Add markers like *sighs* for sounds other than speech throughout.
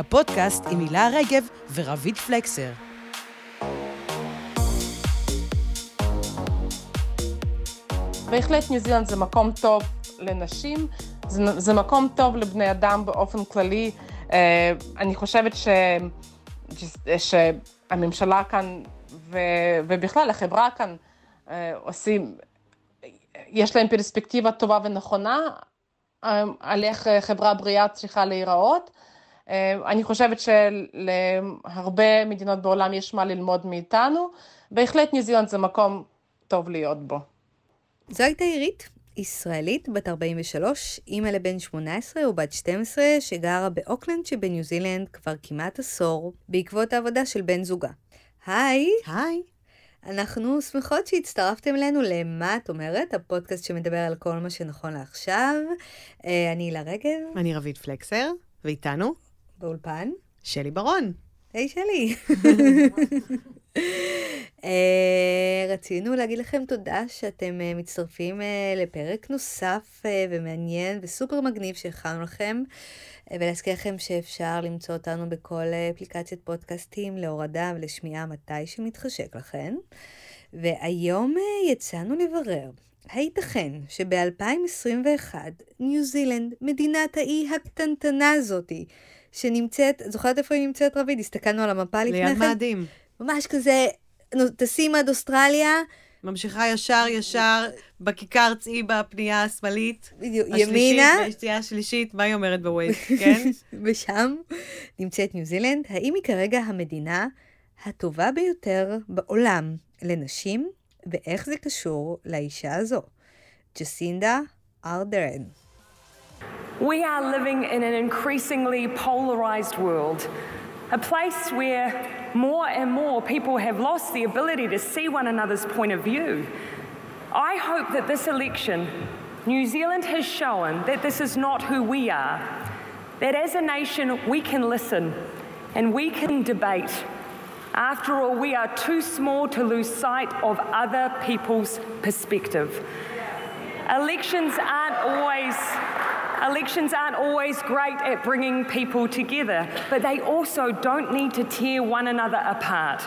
הפודקאסט עם הילה רגב ורביד פלקסר. בהחלט ניו זילנד זה מקום טוב לנשים, זה, זה מקום טוב לבני אדם באופן כללי. אה, אני חושבת ש, שהממשלה כאן ו, ובכלל החברה כאן אה, עושים, יש להם פרספקטיבה טובה ונכונה אה, על איך חברה בריאה צריכה להיראות. אני חושבת שלהרבה מדינות בעולם יש מה ללמוד מאיתנו. בהחלט ניו זילנד זה מקום טוב להיות בו. זו הייתה עירית, ישראלית בת 43, אימא לבן 18 ובת 12, שגרה באוקלנד שבניו זילנד כבר כמעט עשור, בעקבות העבודה של בן זוגה. היי! היי! אנחנו שמחות שהצטרפתם אלינו ל"מה את אומרת?", הפודקאסט שמדבר על כל מה שנכון לעכשיו. אה, אני הילה רגב. אני רביד פלקסר, ואיתנו? באולפן. שלי ברון. היי שלי. uh, *laughs* רצינו להגיד לכם תודה שאתם uh, מצטרפים uh, לפרק נוסף ומעניין וסופר מגניב שהכנו לכם, ולהזכיר לכם שאפשר למצוא אותנו בכל אפליקציית פודקאסטים להורדה ולשמיעה מתי שמתחשק לכם. והיום יצאנו לברר. הייתכן שב-2021 ניו זילנד, מדינת האי הקטנטנה הזאתי, שנמצאת, זוכרת איפה היא נמצאת רביד? הסתכלנו על המפה לפני כן. ליד מאדים. ממש כזה, טסים עד אוסטרליה. ממשיכה ישר ישר, בכיכר צאי בפנייה השמאלית. בדיוק, ימינה. השלישית, השלישית, מה היא אומרת בווייז, כן? *laughs* ושם נמצאת ניו זילנד. האם היא כרגע המדינה הטובה ביותר בעולם לנשים, ואיך זה קשור לאישה הזו? ג'סינדה ארדרן. We are living in an increasingly polarized world, a place where more and more people have lost the ability to see one another's point of view. I hope that this election, New Zealand has shown that this is not who we are, that as a nation we can listen and we can debate. After all, we are too small to lose sight of other people's perspective. Elections aren't always Elections aren't always great at bringing people together, but they also don't need to tear one another apart.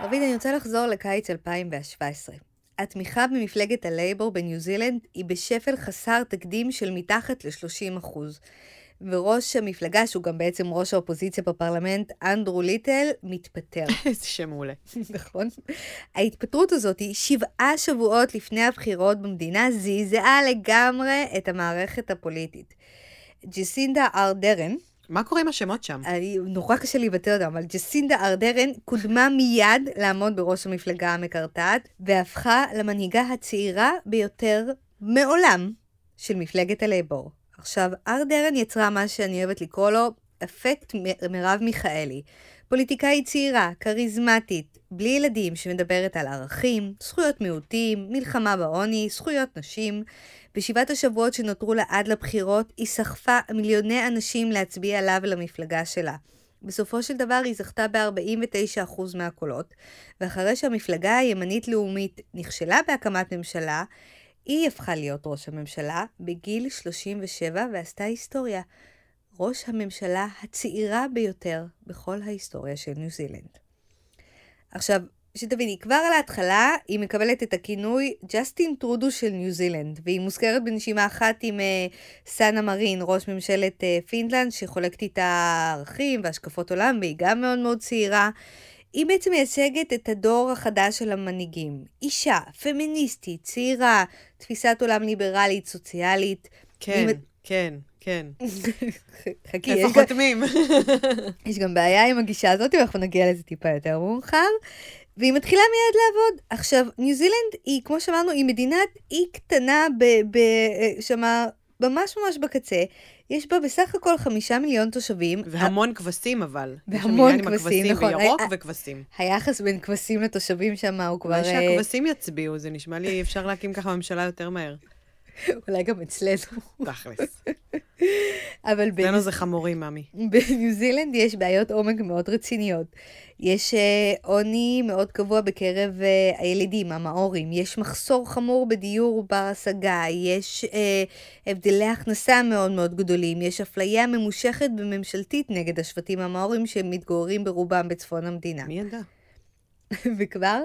רביד, אני רוצה לחזור לקיץ 2017. התמיכה במפלגת הלייבור בניו זילנד היא בשפל חסר תקדים של מתחת ל-30 אחוז. וראש המפלגה, שהוא גם בעצם ראש האופוזיציה בפרלמנט, אנדרו ליטל, מתפטר. *laughs* איזה שם מעולה. *laughs* נכון. ההתפטרות הזאת, שבעה שבועות לפני הבחירות במדינה, זעזעה לגמרי את המערכת הפוליטית. ג'סינדה ארדרן, מה קורה עם השמות שם? אני, נורא קשה לבטא אותם, אבל ג'סינדה ארדרן קודמה מיד לעמוד בראש המפלגה המקרטעת, והפכה למנהיגה הצעירה ביותר מעולם של מפלגת הלייבור. עכשיו, ארדרן יצרה מה שאני אוהבת לקרוא לו אפקט מרב מיכאלי. פוליטיקאית צעירה, כריזמטית, בלי ילדים, שמדברת על ערכים, זכויות מיעוטים, מלחמה בעוני, זכויות נשים. בשבעת השבועות שנותרו לה עד לבחירות, היא סחפה מיליוני אנשים להצביע לה ולמפלגה שלה. בסופו של דבר היא זכתה ב-49% מהקולות, ואחרי שהמפלגה הימנית-לאומית נכשלה בהקמת ממשלה, היא הפכה להיות ראש הממשלה בגיל 37 ועשתה היסטוריה. ראש הממשלה הצעירה ביותר בכל ההיסטוריה של ניו זילנד. עכשיו, שתביני, כבר על ההתחלה היא מקבלת את הכינוי ג'סטין טרודו של ניו זילנד, והיא מוזכרת בנשימה אחת עם uh, סאנה מרין, ראש ממשלת uh, פינלנד, שחולקת איתה ערכים והשקפות עולם, והיא גם מאוד מאוד צעירה. היא בעצם מייצגת את הדור החדש של המנהיגים. אישה, פמיניסטית, צעירה, תפיסת עולם ליברלית, סוציאלית. כן, היא... כן, כן. *laughs* חכי, איפה חותמים? *laughs* יש גם בעיה עם הגישה הזאת, ואנחנו נגיע לזה טיפה יותר מאוחר. והיא מתחילה מיד לעבוד. עכשיו, ניו זילנד היא, כמו שאמרנו, היא מדינת אי קטנה ב... ב שמה, ממש ממש בקצה. יש בה בסך הכל חמישה מיליון תושבים. והמון כבשים אבל. והמון כבשים, נכון. בירוק וכבשים. היחס בין כבשים לתושבים שם הוא כבר... אולי שהכבשים יצביעו, זה נשמע לי אפשר להקים ככה ממשלה יותר מהר. אולי גם אצלנו. תכלס. אבל ב- אצלנו זה חמורים, ממי. בניו זילנד יש בעיות עומק מאוד רציניות. יש אה, עוני מאוד קבוע בקרב אה, הילידים, המאורים. יש מחסור חמור בדיור בר השגה. יש אה, הבדלי הכנסה מאוד מאוד גדולים. יש אפליה ממושכת וממשלתית נגד השבטים המאורים שמתגוררים ברובם בצפון המדינה. מי ידע? וכבר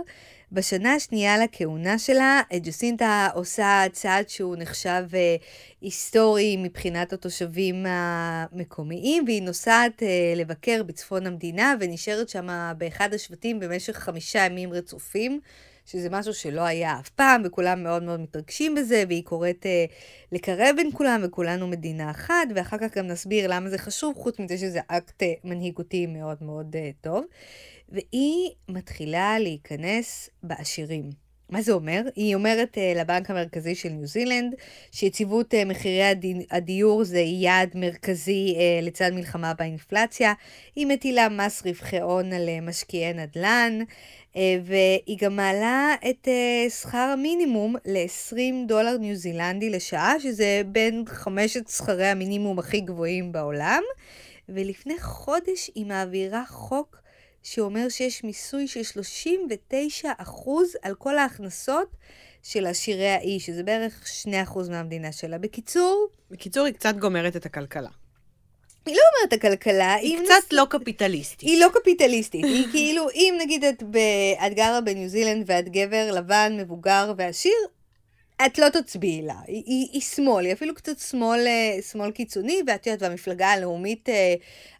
בשנה השנייה לכהונה שלה, ג'וסינטה עושה צעד שהוא נחשב אה, היסטורי מבחינת התושבים המקומיים, והיא נוסעת אה, לבקר בצפון המדינה ונשארת שם באחד השבטים במשך חמישה ימים רצופים. שזה משהו שלא היה אף פעם, וכולם מאוד מאוד מתרגשים בזה, והיא קוראת אה, לקרב בין כולם, וכולנו מדינה אחת, ואחר כך גם נסביר למה זה חשוב, חוץ מזה שזה אקט אה, מנהיגותי מאוד מאוד אה, טוב. והיא מתחילה להיכנס בעשירים. מה זה אומר? היא אומרת uh, לבנק המרכזי של ניו זילנד שיציבות uh, מחירי הדי, הדיור זה יעד מרכזי uh, לצד מלחמה באינפלציה. היא מטילה מס רווחי הון על uh, משקיעי נדל"ן, uh, והיא גם מעלה את uh, שכר המינימום ל-20 דולר ניו זילנדי לשעה, שזה בין חמשת שכרי המינימום הכי גבוהים בעולם. ולפני חודש היא מעבירה חוק שאומר שיש מיסוי של 39% על כל ההכנסות של עשירי האי, שזה בערך 2% מהמדינה שלה. בקיצור, בקיצור, היא קצת גומרת את הכלכלה. היא לא אומרת הכלכלה, היא היא קצת לא קפיטליסטית. היא לא קפיטליסטית, היא כאילו, אם נגיד את, ב... את גרה בניו זילנד ואת גבר לבן, מבוגר ועשיר, את לא תצביעי לה. היא, היא, היא שמאל, היא אפילו קצת שמאל, אה, שמאל קיצוני, ואת יודעת, והמפלגה הלאומית אה,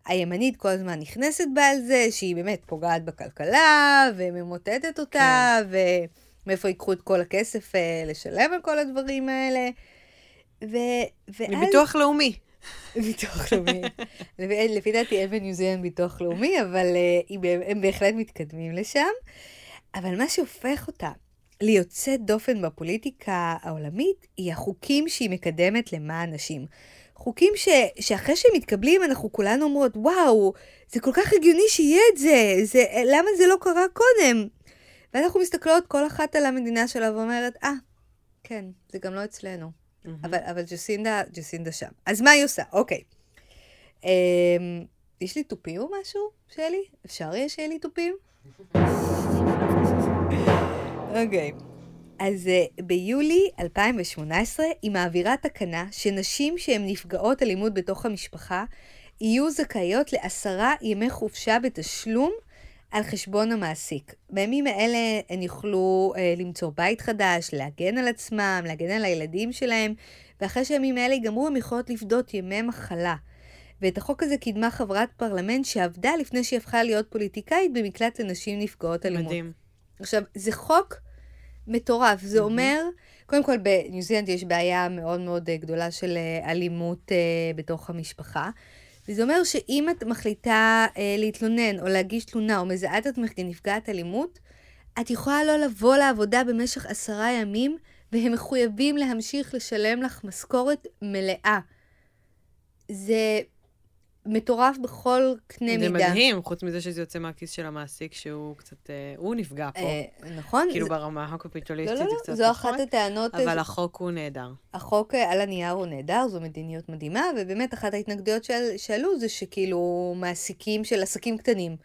הימנית כל הזמן נכנסת בה על זה, שהיא באמת פוגעת בכלכלה, וממוטטת אותה, כן. ומאיפה ייקחו את כל הכסף אה, לשלם על כל הדברים האלה. ו... ואז... מביטוח לאומי. ביטוח לאומי. *laughs* לפי, לפי דעתי אין בניו זילנד ביטוח לאומי, אבל הם בהחלט מתקדמים לשם. אבל מה שהופך אותה ליוצאת דופן בפוליטיקה העולמית, היא החוקים שהיא מקדמת למען נשים. חוקים ש, שאחרי שהם מתקבלים, אנחנו כולנו אומרות, וואו, זה כל כך הגיוני שיהיה את זה, זה, למה זה לא קרה קודם? ואנחנו מסתכלות כל אחת על המדינה שלה ואומרת, אה, ah, כן, זה גם לא אצלנו. Mm-hmm. אבל, אבל ג'סינדה, ג'סינדה שם. אז מה היא עושה? אוקיי. Um, יש לי תופים או משהו, שלי? אפשר יהיה שיהיה לי תופים? אוקיי. אז uh, ביולי 2018 היא מעבירה תקנה שנשים שהן נפגעות אלימות בתוך המשפחה יהיו זכאיות לעשרה ימי חופשה בתשלום על חשבון המעסיק. בימים האלה הן יוכלו uh, למצוא בית חדש, להגן על עצמם, להגן על הילדים שלהם, ואחרי שהימים האלה ייגמרו הן יכולות לפדות ימי מחלה. ואת החוק הזה קידמה חברת פרלמנט שעבדה לפני שהיא הפכה להיות פוליטיקאית במקלט לנשים נפגעות אלימות. מדהים. עכשיו, זה חוק מטורף. זה אומר, קודם כל, בניו זילנד יש בעיה מאוד מאוד אה, גדולה של אה, אלימות uh, בתוך המשפחה. וזה אומר שאם את מחליטה uh, להתלונן או להגיש תלונה או מזהה את עצמך כנפגעת אלימות, את יכולה לא לבוא לעבודה במשך עשרה ימים, והם מחויבים להמשיך לשלם לך משכורת מלאה. זה מטורף בכל קנה מידה. זה מדהים, חוץ מזה שזה יוצא מהכיס של המעסיק, שהוא קצת, אה, הוא נפגע פה. אה, נכון. כאילו. ברמה הקפיטוליסטית לא, לא, זה קצת פחות. לא, לא, זו אחת הטענות. אבל. החוק הוא נהדר. החוק אה, על הנייר הוא נהדר, זו מדיניות מדהימה, ובאמת אחת ההתנגדויות שעל, שעלו זה שכאילו מעסיקים של עסקים קטנים.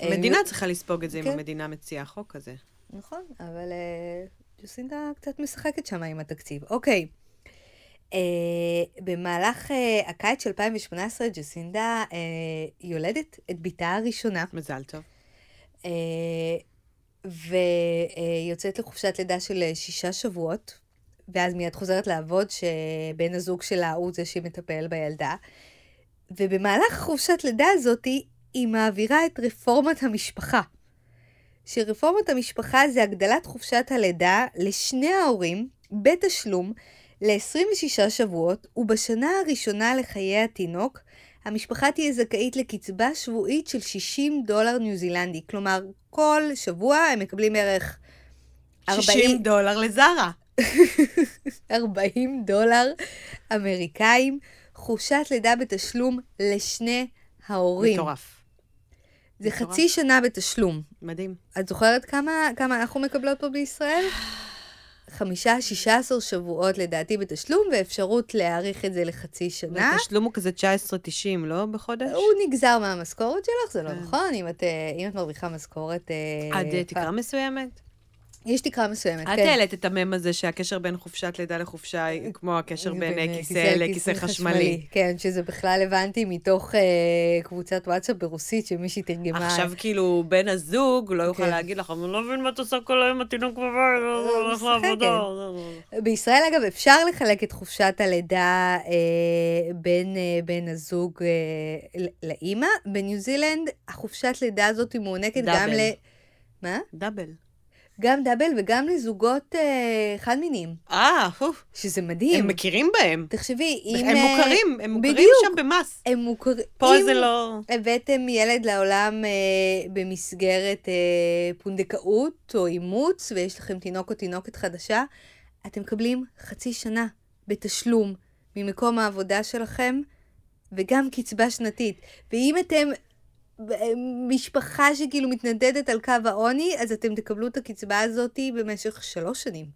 המדינה. צריכה לספוג את זה כן. אם המדינה מציעה חוק כזה. נכון, אבל ג'וסינדה קצת משחקת שם עם התקציב. אוקיי. Uh, במהלך uh, הקיץ של 2018, ג'סינדה uh, יולדת את בתה הראשונה. מזל טוב. Uh, ויוצאת uh, לחופשת לידה של uh, שישה שבועות, ואז מיד חוזרת לעבוד, שבן הזוג שלה הוא זה שמטפל בילדה. ובמהלך חופשת לידה הזאת, היא מעבירה את רפורמת המשפחה. שרפורמת המשפחה זה הגדלת חופשת הלידה לשני ההורים בתשלום, ל-26 שבועות, ובשנה הראשונה לחיי התינוק, המשפחה תהיה זכאית לקצבה שבועית של 60 דולר ניו זילנדי. כלומר, כל שבוע הם מקבלים ערך 40... 60 דולר לזרה. *laughs* 40 דולר אמריקאים, חופשת לידה בתשלום לשני ההורים. מטורף. זה מטורף. חצי שנה בתשלום. מדהים. את זוכרת כמה, כמה אנחנו מקבלות פה בישראל? *sighs* חמישה, שישה עשר שבועות לדעתי בתשלום, ואפשרות להאריך את זה לחצי שנה. התשלום הוא כזה 19.90, לא? בחודש? הוא נגזר מהמשכורת שלך, זה לא כן. נכון, אם את, אה, אם את מרוויחה משכורת... אה, עד תקרה מסוימת? יש תקרה מסוימת, את כן. העלית את המם הזה שהקשר בין חופשת לידה לחופשה היא כמו הקשר בין אה, כיסא לכיסא חשמלי. כן, שזה בכלל הבנתי מתוך אה, קבוצת וואטסאפ ברוסית, שמישהי תרגמה... עכשיו כאילו בן הזוג לא יוכל כן. להגיד לך, אני לא מבין מה את עושה כל היום, התינוק בבית, לא הולך. לעבודה. בישראל, אגב, אפשר לחלק את חופשת הלידה אה, בין אה, בן הזוג אה, לאימא. בניו זילנד, החופשת לידה הזאת מוענקת גם. ל... מה? דאבל. גם דאבל וגם לזוגות אה, חד-מיניים, אה, אוף, שזה מדהים. הם מכירים בהם. תחשבי, אם... הם אה, מוכרים, הם מוכרים בדיוק. שם במס. הם מוכרים. פה אם זה לא... הבאתם ילד לעולם אה, במסגרת אה, פונדקאות או אימוץ, ויש לכם תינוק או תינוקת חדשה, אתם מקבלים חצי שנה בתשלום ממקום העבודה שלכם, וגם קצבה שנתית. ואם אתם אה, משפחה שכאילו מתנדדת על קו העוני, אז אתם תקבלו את הקצבה הזאת במשך שלוש שנים.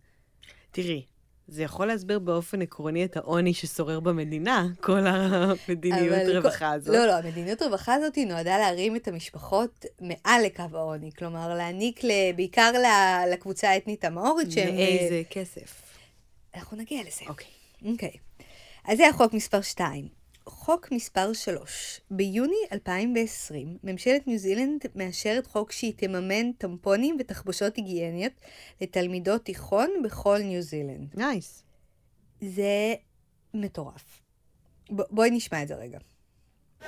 תראי, זה יכול להסביר באופן עקרוני את העוני ששורר במדינה, כל המדיניות רווחה כל- הזאת. לא, לא, המדיניות רווחה הזאת נועדה להרים את המשפחות מעל לקו העוני. כלומר, להעניק. בעיקר ל- לקבוצה האתנית המאורית, שהם... אה, מאיזה כסף. אנחנו נגיע לזה. אוקיי. אוקיי. אז זה החוק מספר 2. חוק מספר 3. ביוני 2020, ממשלת ניו זילנד מאשרת חוק שהיא תממן טמפונים ותחבושות היגייניות לתלמידות תיכון בכל ניו זילנד. nice. זה מטורף. ב- בואי נשמע את זה רגע.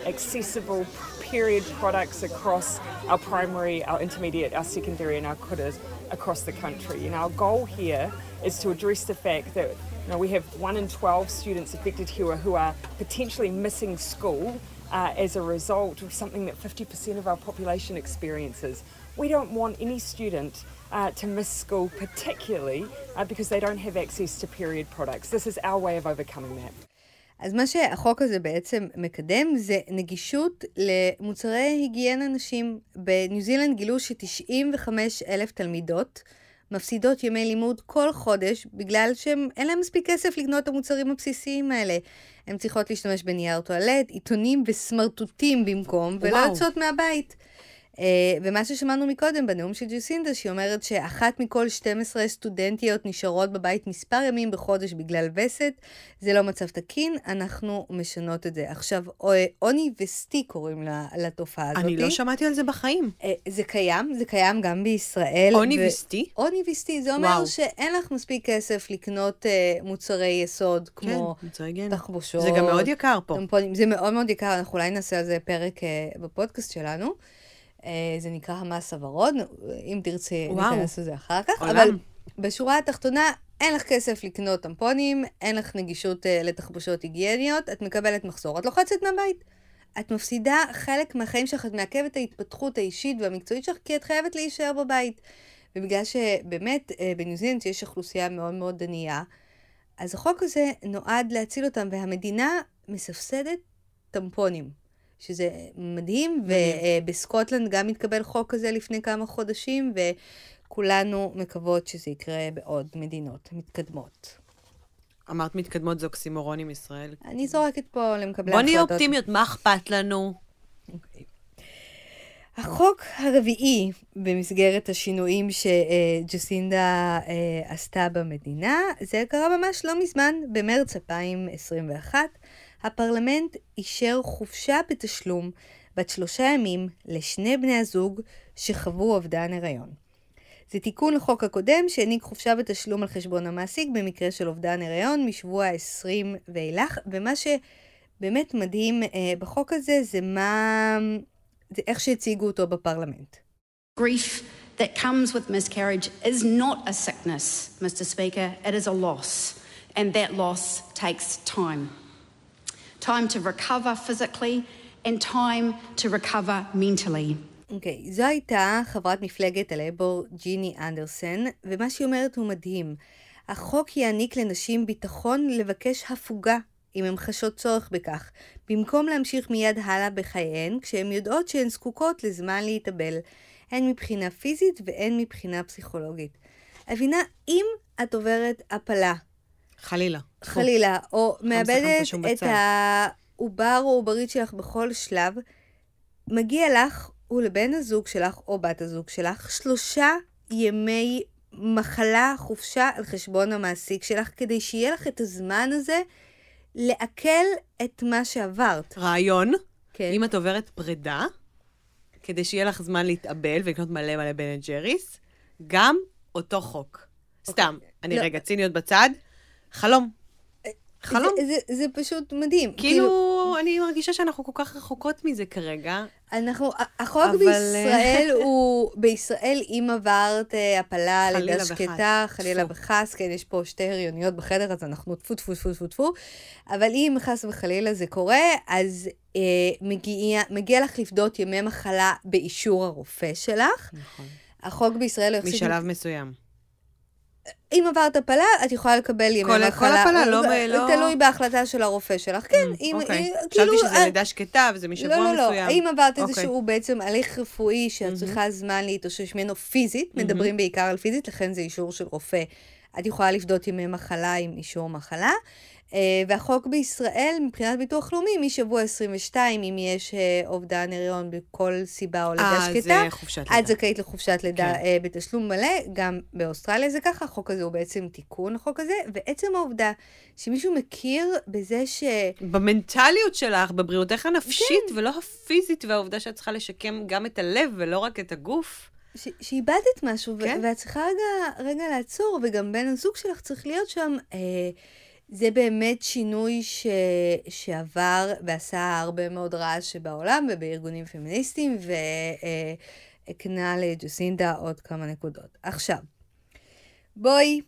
accessible period products across our primary, our intermediate, our secondary, and our kuras across the country. And our goal here is to address the fact that know, we have one in 12 students affected here who are potentially missing school uh, as a result of something that 50% of our population experiences. We don't want any student uh, to miss school, particularly uh, because they don't have access to period products. This is our way of overcoming that. אז מה שהחוק הזה בעצם מקדם זה נגישות למוצרי היגיינה נשים. בניו זילנד גילו ש-95 אלף תלמידות מפסידות ימי לימוד כל חודש בגלל שאין להם מספיק כסף לקנות את המוצרים הבסיסיים האלה. הן צריכות להשתמש בנייר טואלט, עיתונים וסמרטוטים במקום, ולא. יוצאות מהבית. Uh, ומה ששמענו מקודם בנאום של ג'וסינדה, שהיא אומרת שאחת מכל 12 סטודנטיות נשארות בבית מספר ימים בחודש בגלל וסת, זה לא מצב תקין, אנחנו משנות את זה. עכשיו, אה, עוני וסטי קוראים לתופעה הזאת. אני לא שמעתי על זה בחיים. אה, זה קיים, זה קיים גם בישראל. עוני ו- וסטי? עוני וסטי, זה אומר וואו. שאין לך מספיק כסף לקנות uh, מוצרי יסוד, כמו כן, מוצרי היגיינה. תחבושות. זה גם מאוד יקר פה. טמפונים. זה מאוד מאוד יקר, אנחנו אולי נעשה על זה פרק uh, בפודקאסט שלנו. Uh, זה נקרא המס הוורוד, אם תרצי, וואו. ניכנס לזה אחר כך. עולם. אבל בשורה התחתונה, אין לך כסף לקנות טמפונים, אין לך נגישות uh, לתחבושות היגייניות, את מקבלת מחסור, את לוחצת מהבית. את מפסידה חלק מהחיים שלך, את מעכבת ההתפתחות האישית והמקצועית שלך, כי את חייבת להישאר בבית. ובגלל שבאמת אה, בניו זילנד יש אוכלוסייה מאוד מאוד ענייה, אז החוק הזה נועד להציל אותם, והמדינה מסבסדת טמפונים, שזה מדהים, ובסקוטלנד גם התקבל חוק כזה לפני כמה חודשים, וכולנו מקוות שזה יקרה בעוד מדינות מתקדמות. אמרת מתקדמות זה אוקסימורון עם ישראל. אני זורקת פה למקבלי בוא נהיה החלטות. אופטימיות, מה אכפת לנו? אוקיי. החוק הרביעי במסגרת השינויים שג'סינדה אה, עשתה במדינה, זה קרה ממש לא מזמן, במרץ 2021. הפרלמנט אישר חופשה בתשלום בת שלושה ימים לשני בני הזוג שחוו אובדן הריון. זה תיקון לחוק הקודם שהעניק חופשה בתשלום על חשבון המעסיק במקרה של אובדן הריון משבוע ה-20 ואילך, ומה שבאמת מדהים אה, בחוק הזה זה מה... זה איך שהציגו אותו בפרלמנט. Grief that comes with miscarriage is not a sickness, Mr. Speaker, it is a loss, and that loss takes time. Time to recover physically and time to recover mentally. אוקיי, okay, זו הייתה חברת מפלגת הלייבור ג'יני אנדרסן, ומה שהיא אומרת הוא מדהים. החוק יעניק לנשים ביטחון לבקש הפוגה, אם הן חשות צורך בכך, במקום להמשיך מיד הלאה בחייהן, כשהן יודעות שהן זקוקות לזמן להתאבל, הן מבחינה פיזית והן מבחינה פסיכולוגית. את מבינה, אם את עוברת הפלה, חלילה. חלילה, או מאבדת את. העובר או עוברית שלך בכל שלב, מגיע לך ולבן הזוג שלך או בת הזוג שלך שלושה ימי מחלה, חופשה על חשבון המעסיק שלך, כדי שיהיה לך את הזמן הזה לעכל את מה שעברת. רעיון, כן. אם את עוברת פרידה, כדי שיהיה לך זמן להתאבל ולקנות מלא מלא בן ג'ריס, גם אותו חוק. סתם, אני לא. רגע, ציניות בצד, חלום. חלום. זה, זה, זה פשוט מדהים. כאילו, אני מרגישה שאנחנו כל כך רחוקות מזה כרגע. אנחנו, החוק אבל, בישראל *laughs* הוא, בישראל אם עברת אה, הפלה, לידה. שקטה, חלילה. וחס, כן, יש פה שתי הריוניות בחדר, אז אנחנו טפו טפו טפו טפו טפו, אבל אם חס וחלילה זה קורה, אז אה, מגיע, מגיע לך לפדות ימי מחלה באישור הרופא שלך. נכון. החוק בישראל הוא יחסית... משלב מסוים. אם עברת הפלה, את יכולה לקבל ימי מחלה. כל הפלה, לא- לא- תלוי בהחלטה של הרופא שלך. כן, אם... אוקיי. חשבתי כאילו, שזה אה, לידה שקטה וזה משבוע לא, לא, מסוים. לא. אם עברת אוקיי. איזשהו בעצם הליך רפואי שאת צריכה זמן להתאושש ממנו פיזית, מדברים בעיקר על פיזית, לכן זה אישור של רופא. את יכולה לפדות ימי מחלה עם אישור מחלה. אה, והחוק בישראל, מבחינת ביטוח לאומי, משבוע 22, אם יש אה, אובדן הריון בכל סיבה או לידה אה, שקטה, את. זכאית לחופשת לידה כן. בתשלום מלא, גם באוסטרליה זה ככה, החוק הזה הוא בעצם תיקון לחוק הזה, ועצם העובדה שמישהו מכיר בזה ש... במנטליות שלך, בבריאותך הנפשית, כן. ולא הפיזית, והעובדה שאת צריכה לשקם גם את הלב ולא רק את הגוף. ש- שאיבדת משהו, ו- כן. ואת צריכה רגע, רגע לעצור, וגם בן הזוג שלך צריך להיות שם. אה, זה באמת שינוי ש... שעבר ועשה הרבה מאוד רעש בעולם ובארגונים פמיניסטיים, והקנה לג'וסינדה עוד כמה נקודות. עכשיו, בואי,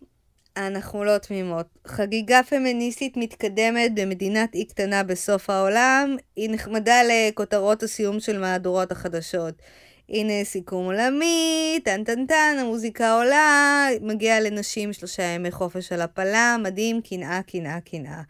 אנחנו לא תמימות. חגיגה פמיניסטית מתקדמת במדינת אי קטנה בסוף העולם, היא נחמדה לכותרות הסיום של מהדורות החדשות. הנה סיכום עולמי, טן טן טן, המוזיקה עולה, מגיע לנשים שלושה ימי חופש על הפלה, מדהים, קנאה, קנאה, קנאה.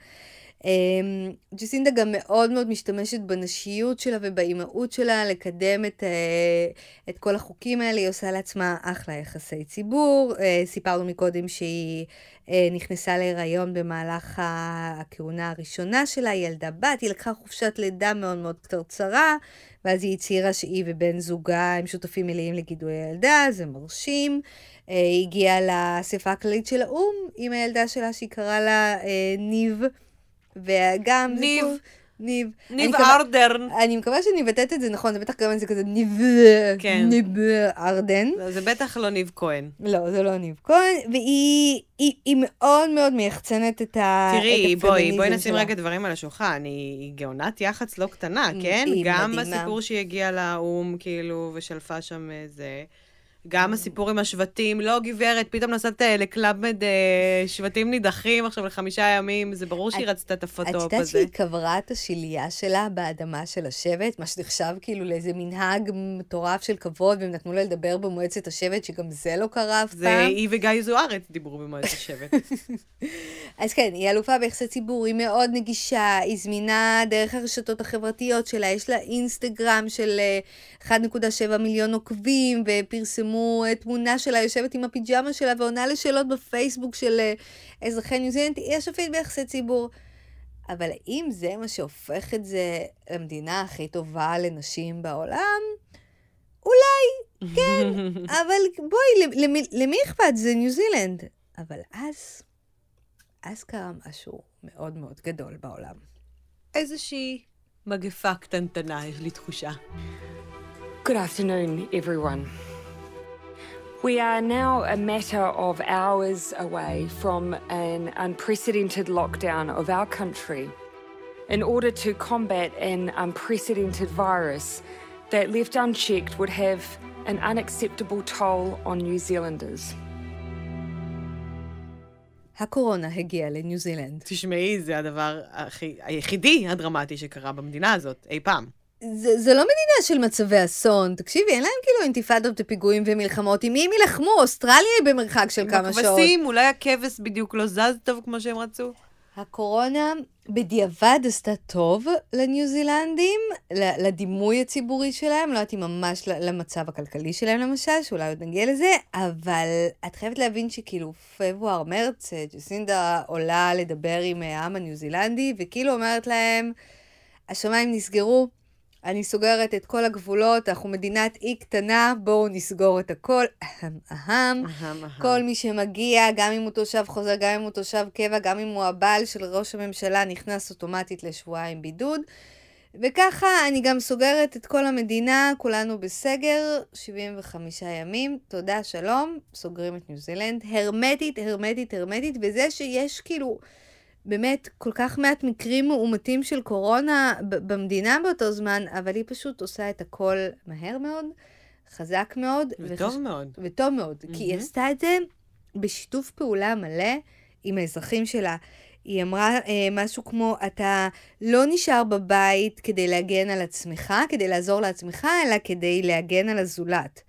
אמ, ג'סינדה גם מאוד מאוד משתמשת בנשיות שלה ובאימהות שלה לקדם את, אה, את כל החוקים האלה, היא עושה לעצמה אחלה יחסי ציבור. אה, סיפרנו מקודם שהיא אה, נכנסה להיריון במהלך הכהונה הראשונה שלה, היא ילדה בת, היא לקחה חופשת לידה מאוד מאוד קצרצרה, ואז היא הצהירה שהיא ובן זוגה הם שותפים מלאים לגידול הילדה, זה מרשים. היא הגיעה לאספה הכללית של האו"ם עם הילדה שלה שהיא קראה לה ניב. וגם... ניב. פה- ניב. אני ניב מקווה- ארדרן. אני מקווה שאני מבטאת את זה נכון, זה בטח גם איזה כזה ניב... כן. ניב ארדן. לא, זה בטח לא ניב כהן. לא, זה לא ניב כהן, והיא היא, היא מאוד מאוד מייחצנת את ה... תראי, את בואי, בואי נשים. רגע דברים על השולחן. היא גאונת יח"צ לא קטנה, כן? גם מדהימה. הסיפור שהיא הגיעה לאו"ם, כאילו, ושלפה שם איזה... גם הסיפור עם השבטים, לא גברת, פתאום נסעת אה, לקלאב אה, שבטים נידחים עכשיו לחמישה ימים, זה ברור שהיא את- רצתה את את הפוטופ יודעת הזה. שהיא קברה את השלייה שלה באדמה של השבט, מה שנחשב כאילו לאיזה מנהג מטורף של כבוד, והם נתנו לה לדבר במועצת השבט, שגם זה לא קרה אף זה פעם. היא וגיא זוארץ דיברו במועצת השבט. *laughs* אז כן, היא אלופה ביחסי ציבור, היא מאוד נגישה, היא זמינה דרך הרשתות החברתיות שלה, יש לה אינסטגרם של אה, 1.7 מיליון עוקבים, ופרסמו אה, תמונה שלה יושבת עם הפיג'מה שלה ועונה לשאלות בפייסבוק של אה, אזרחי ניו זילנד, היא השופט ביחסי ציבור. אבל האם זה מה שהופך את זה למדינה הכי טובה לנשים בעולם? אולי, כן, *laughs* אבל בואי, למי, למי אכפת? זה ניו זילנד. אבל אז, אז קרה משהו מאוד מאוד גדול בעולם. איזושהי מגפה קטנטנה, יש לי תחושה. Good afternoon, everyone. We are now a matter of hours away from an unprecedented lockdown of our country in order to combat an unprecedented virus that, left unchecked, would have an unacceptable toll on New Zealanders. הקורונה הגיעה לניו זילנד. תשמעי, זה הדבר הכי, היחידי הדרמטי שקרה במדינה הזאת, אי פעם. זה, זה לא מדינה של מצבי אסון. תקשיבי, אין להם כאילו אינתיפאדות ופיגועים ומלחמות. עם מי הם יילחמו? אוסטרליה היא במרחק של כמה שעות. הכבשים, אולי הכבש בדיוק לא זז טוב כמו שהם רצו. הקורונה בדיעבד עשתה טוב לניו זילנדים, לדימוי הציבורי שלהם, לא יודעת אם ממש למצב הכלכלי שלהם למשל, שאולי עוד נגיע לזה, אבל את חייבת להבין שכאילו פברואר, מרץ, אה, ג'סינדה עולה לדבר עם אה, העם הניו זילנדי, וכאילו אומרת להם, השמיים נסגרו, אני סוגרת את כל הגבולות, אנחנו מדינת אי קטנה, בואו נסגור את הכל. אהם אהם. כל מי שמגיע, גם אם הוא תושב חוזר, גם אם הוא תושב קבע, גם אם הוא הבעל של ראש הממשלה, נכנס אוטומטית לשבועיים בידוד. וככה אני גם סוגרת את כל המדינה, כולנו בסגר, 75 ימים, תודה, שלום, סוגרים את ניו זילנד, הרמטית, הרמטית, הרמטית, וזה שיש כאילו באמת כל כך מעט מקרים מאומתים של קורונה במדינה באותו זמן, אבל היא פשוט עושה את הכל מהר מאוד, חזק מאוד. וטוב וחש- מאוד. וטוב מאוד, כי היא. עשתה את זה בשיתוף פעולה מלא עם האזרחים שלה. היא אמרה אה, משהו כמו, אתה לא נשאר בבית כדי להגן על עצמך, כדי לעזור לעצמך, אלא כדי להגן על הזולת.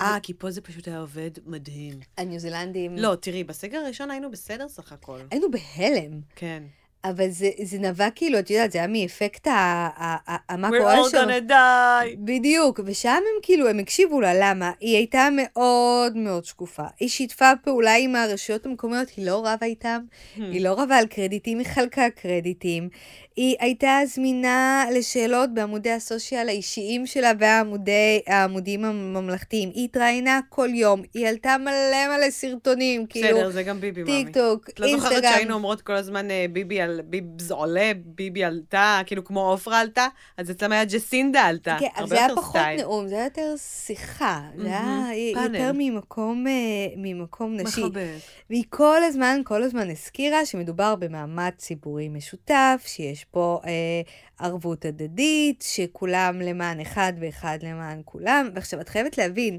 אה, כי פה זה פשוט היה עובד מדהים. הניו זילנדים... לא, תראי, בסגר הראשון היינו בסדר סך הכל. היינו בהלם, כן. אבל זה, זה נבע כאילו, את יודעת, זה היה מאפקט ה- ה- ה- ה- מה We're all gonna die. בדיוק, ושם הם כאילו, הם הקשיבו לה, למה? היא הייתה מאוד מאוד שקופה. היא שיתפה פעולה עם הרשויות המקומיות, היא לא רבה איתם, היא לא רבה על קרדיטים, היא חלקה קרדיטים. היא הייתה זמינה לשאלות בעמודי הסושיאל האישיים שלה והעמודים הממלכתיים. היא התראיינה כל יום, היא עלתה מלא מלא סרטונים, כאילו, בסדר, זה גם ביבי, מאמי. טיק טוק, את לא זוכרת אינסטגרם. שהיינו אומרות כל הזמן אה, ביבי על ביבס עולה, ביבי עלתה, כאילו כמו עופרה עלתה, אז אצלם היה ג'סינדה עלתה. כן, הרבה זה היה פחות סטייל. נאום, זה היה יותר שיחה. זה היה פאנל. יותר ממקום, אה, ממקום נשי. מחבק. והיא כל הזמן, כל הזמן הזכירה שמדובר במעמד ציבורי משותף, שיש פה אה, ערבות הדדית, שכולם למען אחד ואחד למען כולם. ועכשיו, את חייבת להבין,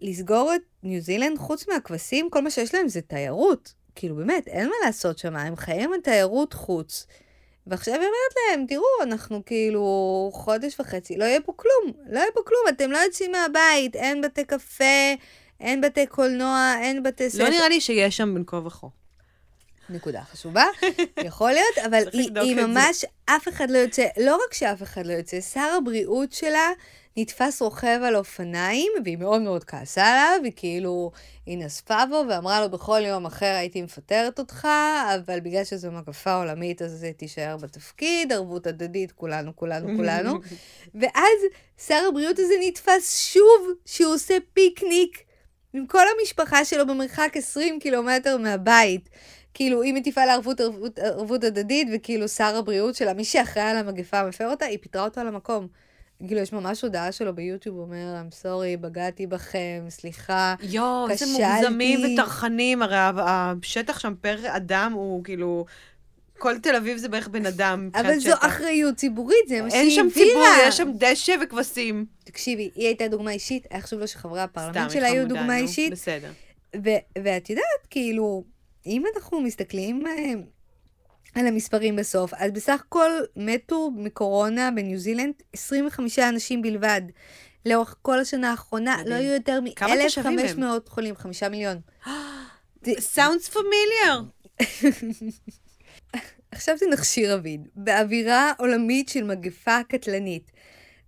לסגור את ניו זילנד, חוץ מהכבשים, כל מה שיש להם זה תיירות. כאילו, באמת, אין מה לעשות שם, הם חיים על תיירות חוץ. ועכשיו היא אומרת להם, תראו, אנחנו כאילו חודש וחצי, לא יהיה פה כלום, לא יהיה פה כלום, אתם לא יוצאים מהבית, אין בתי קפה, אין בתי קולנוע, אין בתי ספר. לא נראה לי שיש שם בין כה וכה. נקודה חשובה, *laughs* יכול להיות, אבל היא, היא את זה. ממש, אף אחד לא יוצא, לא רק שאף אחד לא יוצא, שר הבריאות שלה נתפס רוכב על אופניים, והיא מאוד מאוד כעסה עליו, היא כאילו, היא נזפה בו ואמרה לו, בכל יום אחר הייתי מפטרת אותך, אבל בגלל שזו מגפה עולמית, אז זה תישאר בתפקיד, ערבות הדדית, כולנו, כולנו, כולנו. *laughs* ואז שר הבריאות הזה נתפס שוב שהוא עושה פיקניק עם כל המשפחה שלו במרחק 20 קילומטר מהבית. כאילו, היא מטיפה לערבות ערבות, ערבות הדדית, וכאילו שר הבריאות שלה, מי שאחראי על המגפה מפר אותה, היא פיטרה אותו על המקום. כאילו, יש ממש הודעה שלו ביוטיוב, הוא אומר, I'm sorry, בגדתי בכם, סליחה. יואו, איזה כשלתי. מוגזמים וטרחנים, הרי השטח שם פר אדם הוא כאילו... כל תל אביב זה בערך בן אדם אבל זו שטח. אחריות ציבורית, זה מה שהיא אין הבינה. שם ציבור, יש שם דשא וכבשים. תקשיבי, היא הייתה דוגמה אישית, היה חשוב לו שחברי הפרלמנט שלה היו חמודה, דוגמה אישית. בסדר. ו- ואת יודעת, כאילו, אם אנחנו מסתכלים אה, על המספרים בסוף, אז בסך הכל מתו מקורונה בניו זילנד 25 אנשים בלבד. לאורך כל השנה האחרונה. לא היו יותר כמה תושבים הם? מ-1,500 חולים, חמישה מיליון. *gasps* Sounds familiar. *laughs* עכשיו תנחשי רביד, באווירה עולמית של מגפה קטלנית.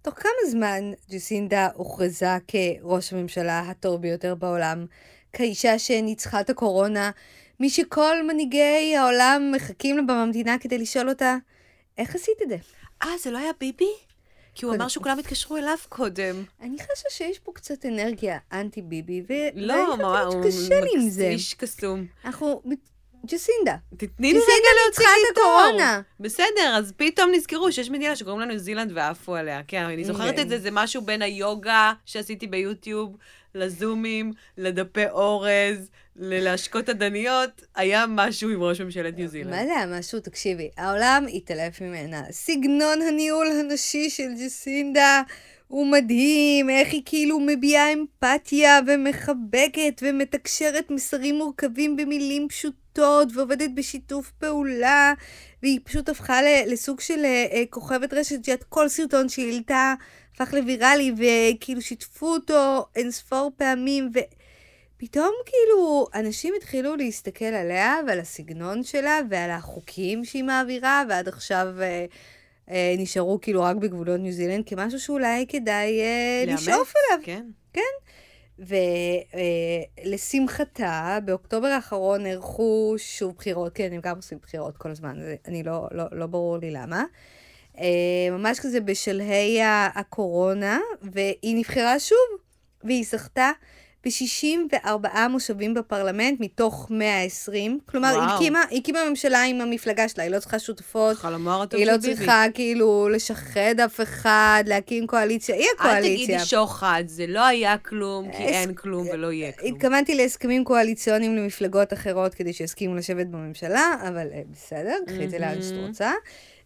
תוך כמה זמן ג'סינדה הוכרזה כראש הממשלה הטוב ביותר בעולם, כאישה שניצחה את הקורונה, מי שכל מנהיגי העולם מחכים לה במדינה כדי לשאול אותה, איך עשית את זה? אה, זה לא היה ביבי? כי הוא אמר שכולם התקשרו אליו קודם. אני חשה שיש פה קצת אנרגיה אנטי ביבי, ו... לא, חושבת הוא שקשה לי עם זה. איש קסום. אנחנו... ג'סינדה, תתני לי רגע להוציא לי תור. הקורונה. בסדר, אז פתאום נזכרו שיש מדינה שקוראים לה ניו זילנד ועפו עליה. כן, אני זוכרת. את זה, זה משהו בין היוגה שעשיתי ביוטיוב, לזומים, לדפי אורז, ללהשקות עדניות, היה משהו עם ראש ממשלת ניו זילנד. מה זה היה משהו? תקשיבי, העולם התעלף ממנה. סגנון הניהול הנשי של ג'סינדה הוא מדהים, איך היא כאילו מביעה אמפתיה ומחבקת ומתקשרת מסרים מורכבים במילים פשוטות ועובדת בשיתוף פעולה, והיא פשוט הפכה לסוג של אה, אה, כוכבת רשת, שאת כל סרטון שהיא העלתה הפך לוויראלי, וכאילו שיתפו אותו אין ספור פעמים, ו... פתאום כאילו אנשים התחילו להסתכל עליה ועל הסגנון שלה ועל החוקים שהיא מעבירה, ועד עכשיו אה, אה, נשארו כאילו רק בגבולות ניו זילנד כמשהו שאולי כדאי אה, לשאוף אליו. כן. ולשמחתה, אה, באוקטובר האחרון נערכו שוב בחירות, כן, הם גם עושים בחירות כל הזמן, אני לא, לא, לא ברור לי למה. אה, ממש כזה בשלהי הקורונה, והיא נבחרה שוב, והיא זכתה ב-64 מושבים בפרלמנט מתוך 120. כלומר, היא הקימה, היא הקימה ממשלה עם המפלגה שלה, היא לא צריכה שותפות. היא לא ביבי. צריכה כאילו לשחד אף אחד, להקים קואליציה, היא אל הקואליציה. תגידי שוחד, זה לא היה כלום, כי הס- אין כלום ולא יהיה כלום. התכוונתי להסכמים קואליציוניים למפלגות אחרות כדי שיסכימו לשבת בממשלה, אבל אה, בסדר, קחי את זה לאן שאת רוצה.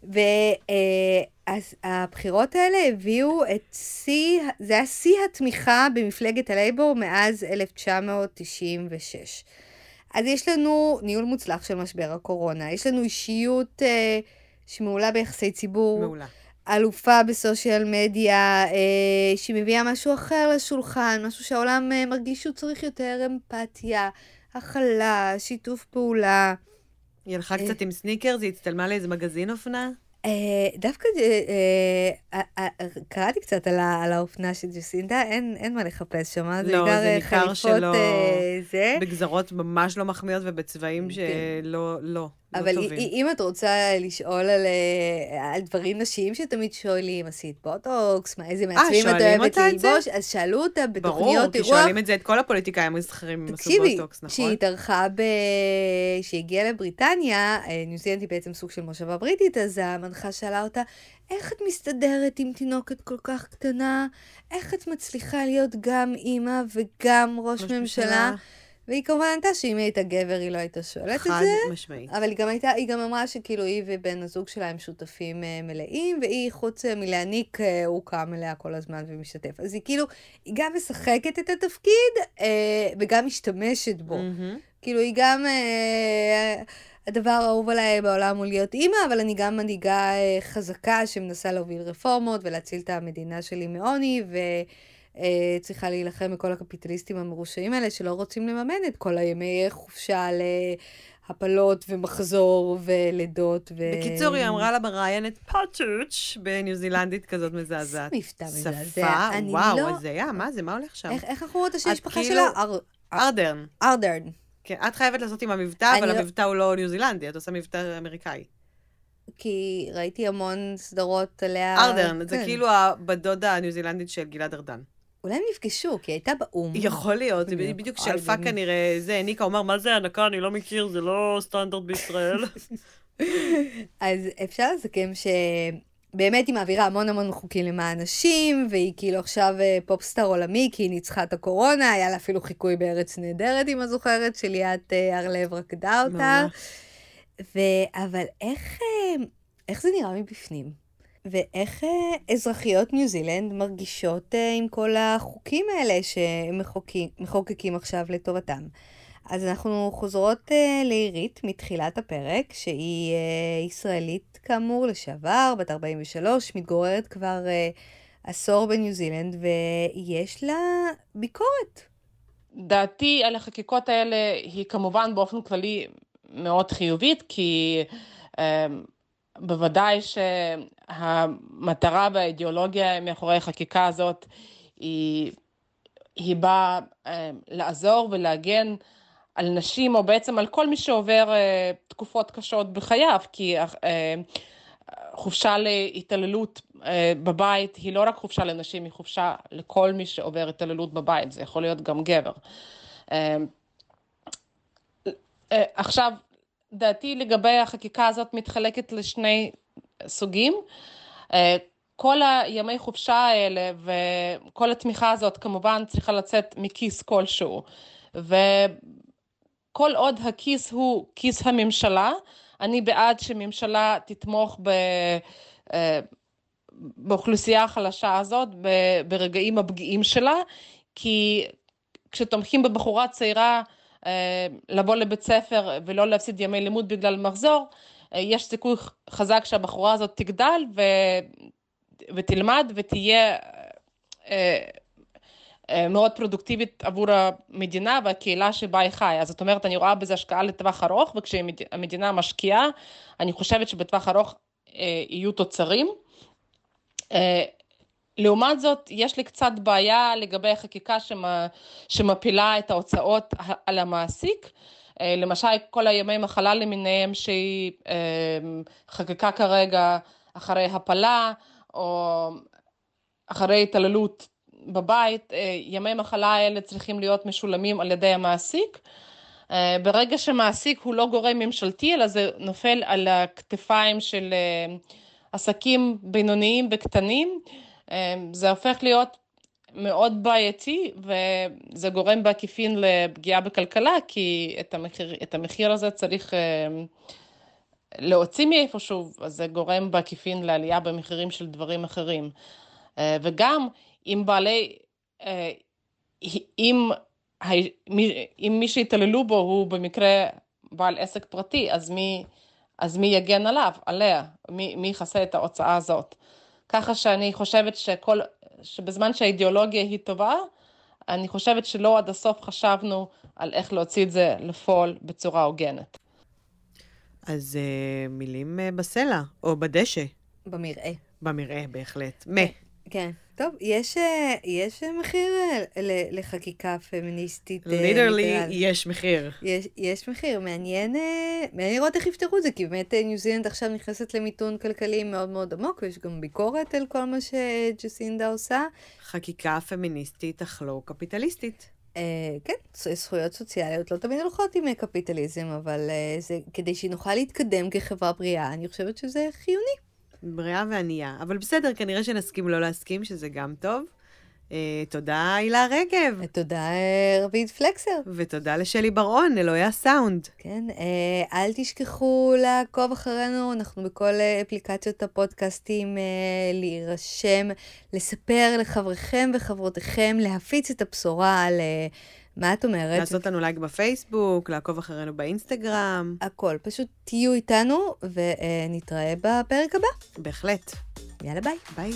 ואז הבחירות האלה הביאו את שיא, זה היה שיא התמיכה במפלגת הלייבור מאז 1996. אז יש לנו ניהול מוצלח של משבר הקורונה, יש לנו אישיות אה, שמעולה ביחסי ציבור. מעולה. אלופה ב social media, אה, שמביאה משהו אחר לשולחן, משהו שהעולם אה, מרגיש שהוא צריך יותר אמפתיה, הכלה, שיתוף פעולה. היא הלכה קצת עם סניקרס, היא הצטלמה לאיזה מגזין אופנה. אה, דווקא אה, אה, אה, אה, קראתי קצת על, האופנה של ג'סינדה, אין, מה לחפש שם, זה לא, בעיקר זה אה, ניכר חליפות שלא- אה, זה. בגזרות ממש לא מחמיאות ובצבעים שלא, לא, לא כן. אבל טובים. אם את רוצה לשאול על, אה, על דברים נשיים שתמיד שואלים, עשית בוטוקס, מה, איזה מעצבים את אה, אוהבת אותה את זה? ללבוש, אז שאלו אותה ברור, בתוכניות כי אירוח. שואלים את זה את כל הפוליטיקאים עשו תקשיבי, בוטוקס, נכון? כשהיא התארחה ב... הגיעה לבריטניה, אה, ניו זילנד היא בעצם סוג של מושבה בריטית, אז המנחה שאלה אותה, איך את מסתדרת עם תינוקת כל כך קטנה? איך את מצליחה להיות גם אימא וגם ראש ממשלה? והיא כמובן ענתה שאם היא הייתה גבר, היא לא הייתה שואלת את חד זה. משמעית. אבל היא גם הייתה, היא גם אמרה שכאילו היא ובן הזוג שלה הם שותפים אה, מלאים, והיא חוץ אה, מלהעניק אה, אורכה מלאה כל הזמן ומשתתף. אז היא כאילו, היא גם משחקת את התפקיד, אה, וגם משתמשת בו. מהמם. כאילו, היא גם... אה, הדבר האהוב עליי בעולם הוא להיות אימא, אבל אני גם מנהיגה אה, חזקה שמנסה להוביל רפורמות ולהציל את המדינה שלי מעוני, וצריכה להילחם בכל הקפיטליסטים המרושעים האלה שלא רוצים לממן את כל הימי חופשה להפלות ומחזור ולידות. ו... בקיצור, היא אמרה לה מראיינת פאצ'וץ' בניו זילנדית כזאת מזעזעת. מבטא מזעזע. שפה, וואו, לא- יא, מה זה, מה הולך שם? איך, איך אנחנו את השם המשפחה כאילו- שלה? אר- ארדרן. ארדרן. כן, את חייבת לעשות עם המבטא, אבל לא- המבטא הוא לא ניו זילנדי, את עושה מבטא אמריקאי. כי ראיתי המון סדרות עליה. ארדרן, זה כן. כאילו הבת דודה הניו זילנדית של גלעד ארדן. אולי הם נפגשו, כי היא הייתה באו"ם. יכול להיות, היא בדיוק. בדיוק שלפה. כנראה, זה, ניקה אומר, מה זה הנקה, אני לא מכיר, זה לא סטנדרט בישראל. *laughs* אז אפשר לסכם שבאמת היא מעבירה המון המון חוקים למען נשים, והיא כאילו עכשיו אה, פופסטאר עולמי, כי היא ניצחה את הקורונה, היה לה אפילו חיקוי בארץ נהדרת, אם את זוכרת, שליאת אה, הרלב רקדה אותה. ו... אבל איך, אה, איך זה נראה מבפנים? ואיך אה, אזרחיות ניו זילנד מרגישות אה, עם כל החוקים האלה שמחוקקים עכשיו לטובתם? אז אנחנו חוזרות אה, לעירית מתחילת הפרק, שהיא אה, ישראלית כאמור לשעבר, בת 43, מתגוררת כבר אה, עשור בניו זילנד, ויש לה ביקורת. דעתי על החקיקות האלה היא כמובן באופן כללי מאוד חיובית, כי אה, בוודאי שהמטרה והאידיאולוגיה מאחורי החקיקה הזאת היא, היא באה אה, לעזור ולהגן על נשים, או בעצם על כל מי שעובר אה, תקופות קשות בחייו, כי אה, חופשה להתעללות בבית היא לא רק חופשה לנשים, היא חופשה לכל מי שעובר התעללות בבית, זה יכול להיות גם גבר. עכשיו, דעתי לגבי החקיקה הזאת מתחלקת לשני סוגים. אה, כל הימי חופשה האלה וכל התמיכה הזאת כמובן צריכה לצאת מכיס כלשהו. וכל עוד הכיס הוא כיס הממשלה, אני בעד שממשלה תתמוך ב... אה, באוכלוסייה החלשה הזאת ברגעים הפגיעים שלה, כי כשתומכים בבחורה צעירה אה, לבוא לבית ספר ולא להפסיד ימי לימוד בגלל מחזור, יש סיכוי חזק שהבחורה הזאת תגדל ו... ותלמד ותהיה אה, אה, מאוד פרודוקטיבית עבור המדינה והקהילה שבה היא חיה. זאת אומרת, אני רואה בזה השקעה לטווח ארוך, וכשהמדינה משקיעה, אני חושבת שבטווח ארוך אה, יהיו תוצרים. אה, לעומת זאת, יש לי קצת בעיה לגבי החקיקה שמפילה את ההוצאות על המעסיק. למשל, כל הימי מחלה למיניהם שהיא חקיקה כרגע אחרי הפלה, או אחרי התעללות בבית, אה, ימי מחלה האלה צריכים להיות משולמים על ידי המעסיק. אה, ברגע שמעסיק הוא לא גורם ממשלתי, אלא זה נופל על הכתפיים של אה, עסקים בינוניים וקטנים, זה הופך להיות מאוד בעייתי, וזה גורם בעקיפין לפגיעה בכלכלה, כי את המחיר, את המחיר הזה צריך להוציא מאיפשהו, אז זה גורם בעקיפין לעלייה במחירים של דברים אחרים. וגם אם בעלי, אה, אם, אם מי שהתעללו בו הוא במקרה בעל עסק פרטי, אז מי, אז מי יגן עליו, עליה, מי, מי יכסה את ההוצאה הזאת. ככה שאני חושבת שכל, שבזמן שהאידיאולוגיה היא טובה, אני חושבת שלא עד הסוף חשבנו על איך להוציא את זה לפועל בצורה הוגנת. אז uh, מילים uh, בסלע, או בדשא. במרעה. במרעה, בהחלט. מה. כן. טוב, יש, אה, יש מחיר אה, לחקיקה פמיניסטית. literally, אה, יש מחיר. יש, יש מחיר. מעניין, מעניין לראות איך יפתרו את זה, כי באמת ניו זילנד עכשיו נכנסת למיתון כלכלי מאוד מאוד עמוק, ויש גם ביקורת על כל מה שג'סינדה עושה. חקיקה פמיניסטית, אך לא קפיטליסטית. Uh, כן, זכויות סוציאליות לא תמיד הולכות עם קפיטליזם, אבל uh, זה כדי שנוכל להתקדם כחברה בריאה, אני חושבת שזה חיוני. בריאה וענייה. אבל בסדר, כנראה שנסכים לא להסכים, שזה גם טוב. Uh, תודה, הילה רגב. תודה, uh, רביד פלקסר. ותודה לשלי בר-און, אלוהי הסאונד. כן, uh, אל תשכחו לעקוב אחרינו, אנחנו בכל אפליקציות הפודקאסטים להירשם, לספר לחבריכם וחברותיכם, להפיץ את הבשורה על... מה את אומרת? לעשות לנו לייק בפייסבוק, לעקוב אחרינו באינסטגרם. הכל. פשוט תהיו איתנו ונתראה בפרק הבא. בהחלט. יאללה ביי. ביי.